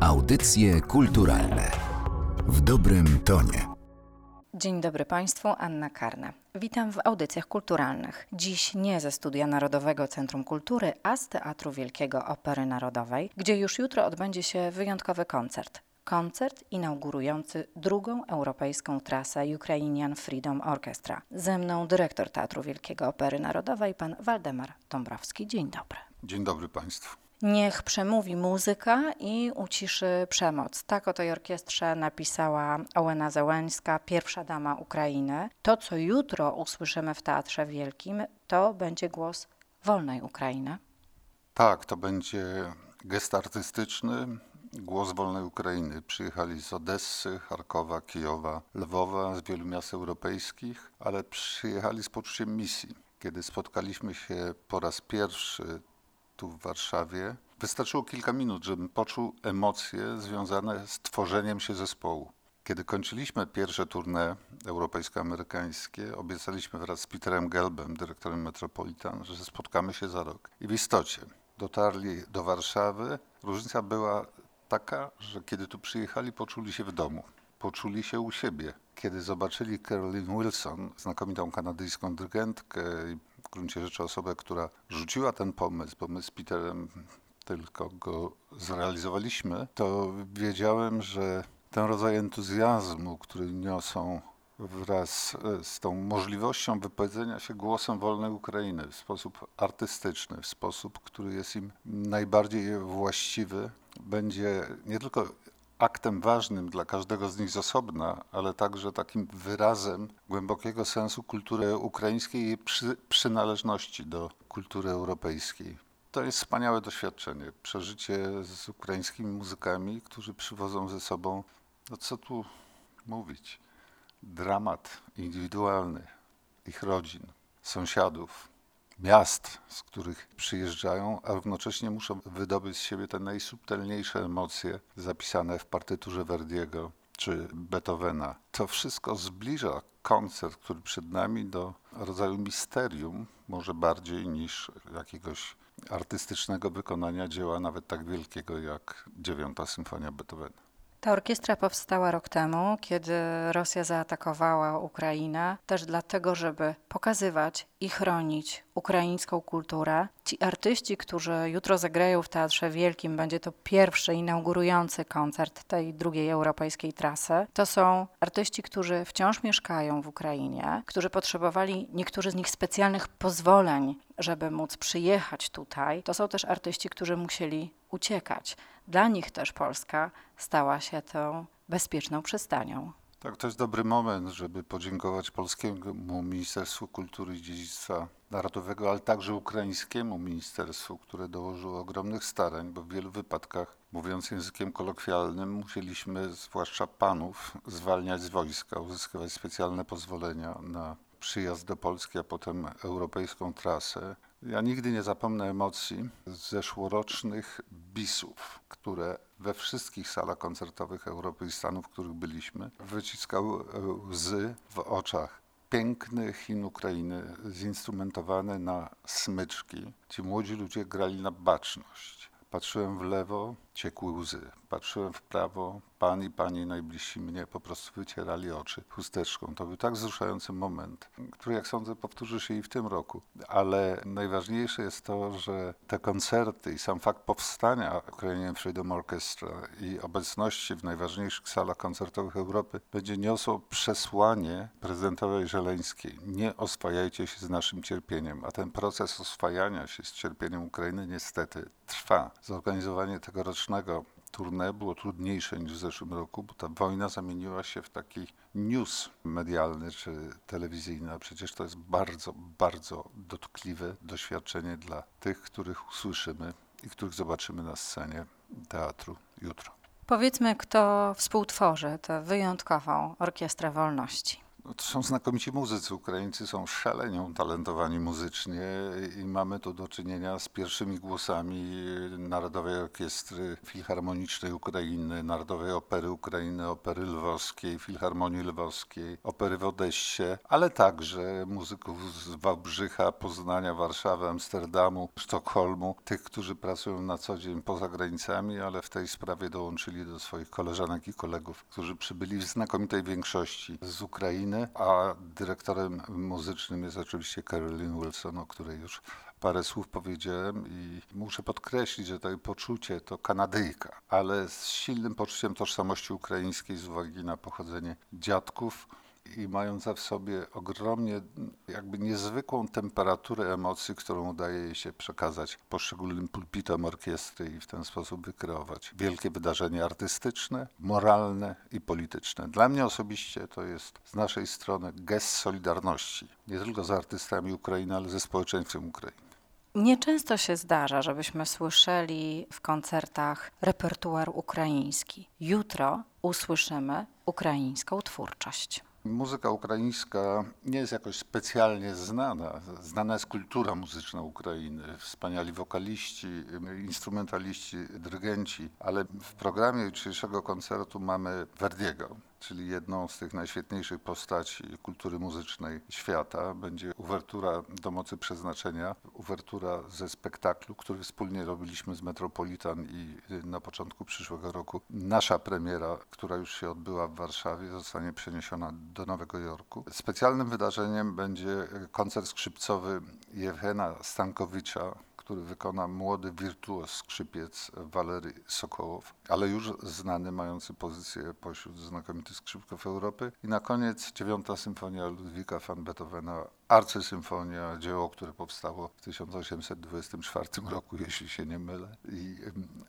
Audycje kulturalne w dobrym tonie. Dzień dobry Państwu, Anna Karna. Witam w audycjach kulturalnych. Dziś nie ze Studia Narodowego Centrum Kultury, a z Teatru Wielkiego Opery Narodowej, gdzie już jutro odbędzie się wyjątkowy koncert. Koncert inaugurujący drugą europejską trasę Ukrainian Freedom Orchestra. Ze mną dyrektor Teatru Wielkiego Opery Narodowej, pan Waldemar Dąbrowski. Dzień dobry. Dzień dobry Państwu. Niech przemówi muzyka i uciszy przemoc. Tak o tej orkiestrze napisała Ołena Zełęńska, pierwsza dama Ukrainy. To, co jutro usłyszymy w Teatrze Wielkim, to będzie głos wolnej Ukrainy. Tak, to będzie gest artystyczny, głos wolnej Ukrainy. Przyjechali z Odessy, Charkowa, Kijowa, Lwowa, z wielu miast europejskich, ale przyjechali z poczuciem misji. Kiedy spotkaliśmy się po raz pierwszy tu w Warszawie, wystarczyło kilka minut, żebym poczuł emocje związane z tworzeniem się zespołu. Kiedy kończyliśmy pierwsze tournée europejsko-amerykańskie, obiecaliśmy wraz z Peterem Gelbem, dyrektorem Metropolitan, że spotkamy się za rok. I w istocie dotarli do Warszawy. Różnica była taka, że kiedy tu przyjechali, poczuli się w domu, poczuli się u siebie. Kiedy zobaczyli Carolyn Wilson, znakomitą kanadyjską dyrygentkę i w gruncie rzeczy osobę, która rzuciła ten pomysł, bo my z Peterem tylko go zrealizowaliśmy, to wiedziałem, że ten rodzaj entuzjazmu, który niosą wraz z tą możliwością wypowiedzenia się głosem wolnej Ukrainy w sposób artystyczny, w sposób, który jest im najbardziej właściwy, będzie nie tylko aktem ważnym dla każdego z nich z osobna, ale także takim wyrazem głębokiego sensu kultury ukraińskiej i przy, przynależności do kultury europejskiej. To jest wspaniałe doświadczenie, przeżycie z ukraińskimi muzykami, którzy przywożą ze sobą, no co tu mówić, dramat indywidualny ich rodzin, sąsiadów, miast, z których przyjeżdżają, a równocześnie muszą wydobyć z siebie te najsubtelniejsze emocje zapisane w partyturze Verdiego czy Beethovena. To wszystko zbliża koncert, który przed nami, do rodzaju misterium, może bardziej niż jakiegoś artystycznego wykonania dzieła nawet tak wielkiego jak dziewiąta symfonia Beethovena. Ta orkiestra powstała rok temu, kiedy Rosja zaatakowała Ukrainę, też dlatego, żeby pokazywać i chronić ukraińską kulturę. Ci artyści, którzy jutro zagrają w Teatrze Wielkim, będzie to pierwszy inaugurujący koncert tej drugiej europejskiej trasy. To są artyści, którzy wciąż mieszkają w Ukrainie, którzy potrzebowali niektórzy z nich specjalnych pozwoleń, żeby móc przyjechać tutaj. To są też artyści, którzy musieli uciekać. Dla nich też Polska stała się tą bezpieczną przystanią. Tak, to jest dobry moment, żeby podziękować Polskiemu Ministerstwu Kultury i Dziedzictwa Narodowego, ale także ukraińskiemu ministerstwu, które dołożyło ogromnych starań, bo w wielu wypadkach, mówiąc językiem kolokwialnym, musieliśmy, zwłaszcza panów, zwalniać z wojska, uzyskiwać specjalne pozwolenia na przyjazd do Polski, a potem europejską trasę. Ja nigdy nie zapomnę emocji zeszłorocznych bisów, które we wszystkich salach koncertowych Europy i Stanów, w których byliśmy, wyciskały łzy w oczach. Piękny hymn Ukrainy, zinstrumentowany na smyczki. Ci młodzi ludzie grali na baczność. Patrzyłem w lewo, ciekły łzy. Patrzyłem w prawo, pan i pani najbliżsi mnie po prostu wycierali oczy chusteczką. To był tak wzruszający moment, który jak sądzę powtórzy się i w tym roku. Ale najważniejsze jest to, że te koncerty i sam fakt powstania Ukrainian Freedom Orchestra i obecności w najważniejszych salach koncertowych Europy będzie niosło przesłanie prezydentowej Żeleńskiej. Nie oswajajcie się z naszym cierpieniem, a ten proces oswajania się z cierpieniem Ukrainy niestety trwa. Zorganizowanie tegorocznego tournée było trudniejsze niż w zeszłym roku, bo ta wojna zamieniła się w taki news medialny czy telewizyjny, a przecież to jest bardzo, bardzo dotkliwe doświadczenie dla tych, których usłyszymy i których zobaczymy na scenie teatru jutro. Powiedzmy, kto współtworzy tę wyjątkową Orkiestrę Wolności. To są znakomici muzycy. Ukraińcy są szalenie utalentowani muzycznie i mamy tu do czynienia z pierwszymi głosami Narodowej Orkiestry Filharmonicznej Ukrainy, Narodowej Opery Ukrainy, Opery Lwowskiej, Filharmonii Lwowskiej, Opery w Odessie, ale także muzyków z Wałbrzycha, Poznania, Warszawy, Amsterdamu, Sztokholmu, tych, którzy pracują na co dzień poza granicami, ale w tej sprawie dołączyli do swoich koleżanek i kolegów, którzy przybyli w znakomitej większości z Ukrainy, a dyrektorem muzycznym jest oczywiście Carolyn Wilson, o której już parę słów powiedziałem i muszę podkreślić, że to poczucie to Kanadyjka, ale z silnym poczuciem tożsamości ukraińskiej z uwagi na pochodzenie dziadków i mająca w sobie ogromnie jakby niezwykłą temperaturę emocji, którą udaje jej się przekazać poszczególnym pulpitom orkiestry i w ten sposób wykreować wielkie wydarzenie artystyczne, moralne i polityczne. Dla mnie osobiście to jest z naszej strony gest solidarności, nie tylko z artystami Ukrainy, ale ze społeczeństwem Ukrainy. Nieczęsto się zdarza, żebyśmy słyszeli w koncertach repertuar ukraiński. Jutro usłyszymy ukraińską twórczość. Muzyka ukraińska nie jest jakoś specjalnie znana. Znana jest kultura muzyczna Ukrainy, wspaniali wokaliści, instrumentaliści, dyrygenci, ale w programie jutrzejszego koncertu mamy Verdiego czyli jedną z tych najświetniejszych postaci kultury muzycznej świata. Będzie uwertura do mocy przeznaczenia, uwertura ze spektaklu, który wspólnie robiliśmy z Metropolitan i na początku przyszłego roku nasza premiera, która już się odbyła w Warszawie, zostanie przeniesiona do Nowego Jorku. Specjalnym wydarzeniem będzie koncert skrzypcowy Jewgena Stankowicza, który wykona młody wirtuos skrzypiec Walery Sokołow, ale już znany, mający pozycję pośród znakomitych skrzypków Europy. I na koniec dziewiąta symfonia Ludwika van Beethovena, arcysymfonia, dzieło, które powstało w 1824 roku, jeśli się nie mylę, i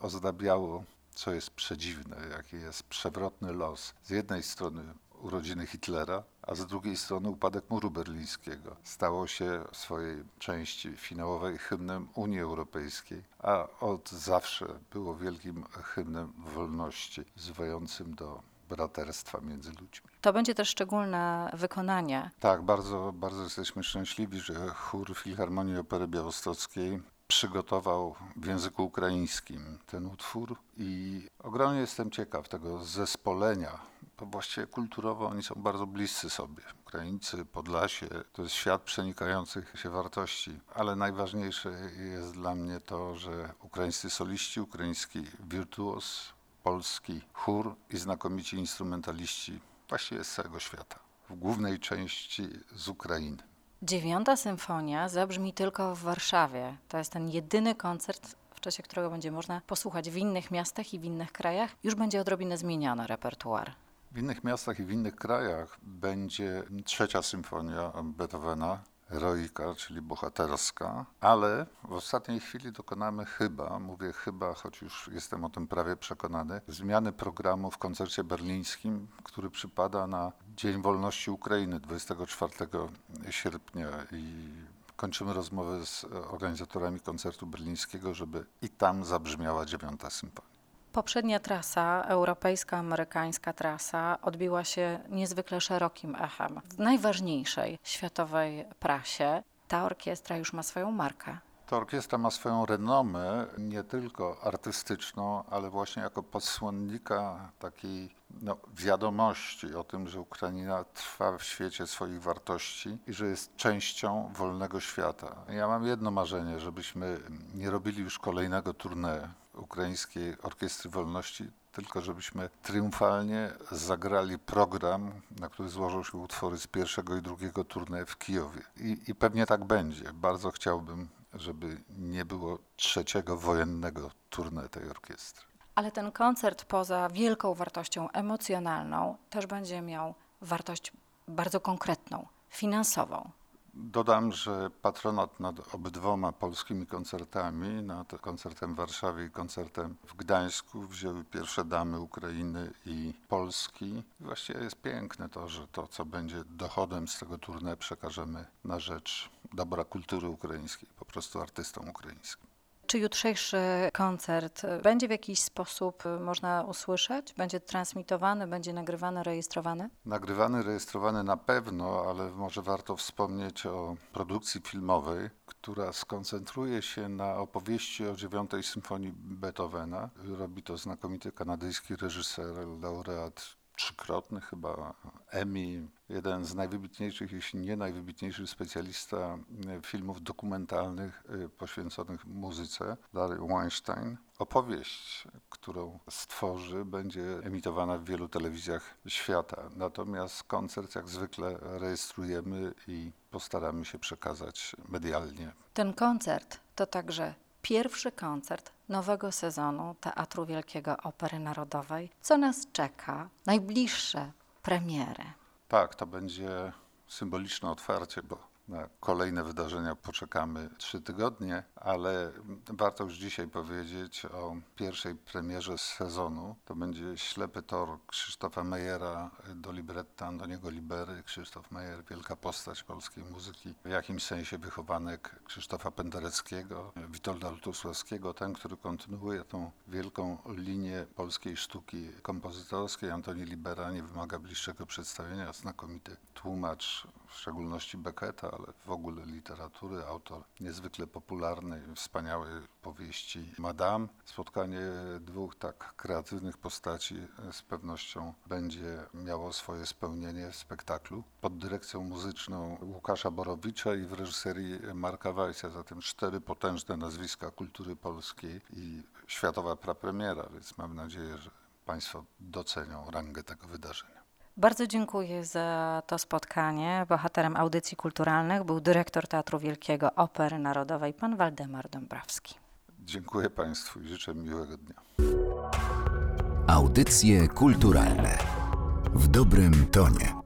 ozdabiało co jest przedziwne, jaki jest przewrotny los. Z jednej strony urodziny Hitlera, a z drugiej strony upadek muru berlińskiego. Stało się w swojej części finałowej hymnem Unii Europejskiej, a od zawsze było wielkim hymnem wolności, wzywającym do braterstwa między ludźmi. To będzie też szczególne wykonanie. Tak, bardzo, bardzo jesteśmy szczęśliwi, że chór Filharmonii Opery Białostockiej przygotował w języku ukraińskim ten utwór i ogromnie jestem ciekaw tego zespolenia właściwie kulturowo oni są bardzo bliscy sobie. Ukraińcy, Podlasie, to jest świat przenikających się wartości, ale najważniejsze jest dla mnie to, że ukraińscy soliści, ukraiński wirtuos, polski chór i znakomici instrumentaliści właściwie z całego świata, w głównej części z Ukrainy. Dziewiąta symfonia zabrzmi tylko w Warszawie. To jest ten jedyny koncert, w czasie którego będzie można posłuchać w innych miastach i w innych krajach. Już będzie odrobinę zmieniony repertuar. W innych miastach i w innych krajach będzie trzecia symfonia Beethovena, heroika, czyli bohaterska, ale w ostatniej chwili dokonamy chyba, mówię chyba, choć już jestem o tym prawie przekonany, zmiany programu w koncercie berlińskim, który przypada na Dzień Wolności Ukrainy 24 sierpnia i kończymy rozmowę z organizatorami koncertu berlińskiego, żeby i tam zabrzmiała dziewiąta symfonia. Poprzednia trasa, europejska, amerykańska trasa, odbiła się niezwykle szerokim echem. W najważniejszej światowej prasie ta orkiestra już ma swoją markę. Ta orkiestra ma swoją renomę, nie tylko artystyczną, ale właśnie jako posłannika takiej no, wiadomości o tym, że Ukraina trwa w świecie swoich wartości i że jest częścią wolnego świata. Ja mam jedno marzenie, żebyśmy nie robili już kolejnego tournée Ukraińskiej Orkiestry Wolności, tylko żebyśmy triumfalnie zagrali program, na który złożą się utwory z pierwszego i drugiego turnieju w Kijowie. I, I pewnie tak będzie. Bardzo chciałbym, żeby nie było trzeciego wojennego turnieju tej orkiestry. Ale ten koncert poza wielką wartością emocjonalną też będzie miał wartość bardzo konkretną, finansową. Dodam, że patronat nad obydwoma polskimi koncertami, nad koncertem w Warszawie i koncertem w Gdańsku, wzięły pierwsze damy Ukrainy i Polski. I właściwie jest piękne to, że to, co będzie dochodem z tego turnieju, przekażemy na rzecz dobra kultury ukraińskiej, po prostu artystom ukraińskim. Czy jutrzejszy koncert będzie w jakiś sposób można usłyszeć? Będzie transmitowany, będzie nagrywany, rejestrowany? Nagrywany, rejestrowany na pewno, ale może warto wspomnieć o produkcji filmowej, która skoncentruje się na opowieści o dziewiątej symfonii Beethovena. Robi to znakomity kanadyjski reżyser, laureat trzykrotny chyba Emmy, jeden z najwybitniejszych, jeśli nie najwybitniejszy specjalista filmów dokumentalnych y, poświęconych muzyce, Larry Weinstein. Opowieść, którą stworzy, będzie emitowana w wielu telewizjach świata. Natomiast koncert jak zwykle rejestrujemy i postaramy się przekazać medialnie. Ten koncert to także pierwszy koncert nowego sezonu Teatru Wielkiego Opery Narodowej. Co nas czeka? Najbliższe premiery. Tak, to będzie symboliczne otwarcie, bo na kolejne wydarzenia poczekamy trzy tygodnie, ale warto już dzisiaj powiedzieć o pierwszej premierze sezonu. To będzie Ślepy Tor Krzysztofa Mejera do libretta Antoniego Libery. Krzysztof Mejer, wielka postać polskiej muzyki, w jakimś sensie wychowanek Krzysztofa Pendereckiego, Witolda Lutusławskiego, ten, który kontynuuje tą wielką linię polskiej sztuki kompozytorskiej. Antoni Libera nie wymaga bliższego przedstawienia, znakomity tłumacz, w szczególności Becketa, ale w ogóle literatury, autor niezwykle popularnej, wspaniałej powieści Madame. Spotkanie dwóch tak kreatywnych postaci z pewnością będzie miało swoje spełnienie w spektaklu pod dyrekcją muzyczną Łukasza Borowicza i w reżyserii Marka Wajsa, zatem cztery potężne nazwiska kultury polskiej i światowa prapremiera, więc mam nadzieję, że Państwo docenią rangę tego wydarzenia. Bardzo dziękuję za to spotkanie. Bohaterem audycji kulturalnych był dyrektor Teatru Wielkiego Opery Narodowej, pan Waldemar Dąbrowski. Dziękuję Państwu i życzę miłego dnia. Audycje kulturalne w dobrym tonie.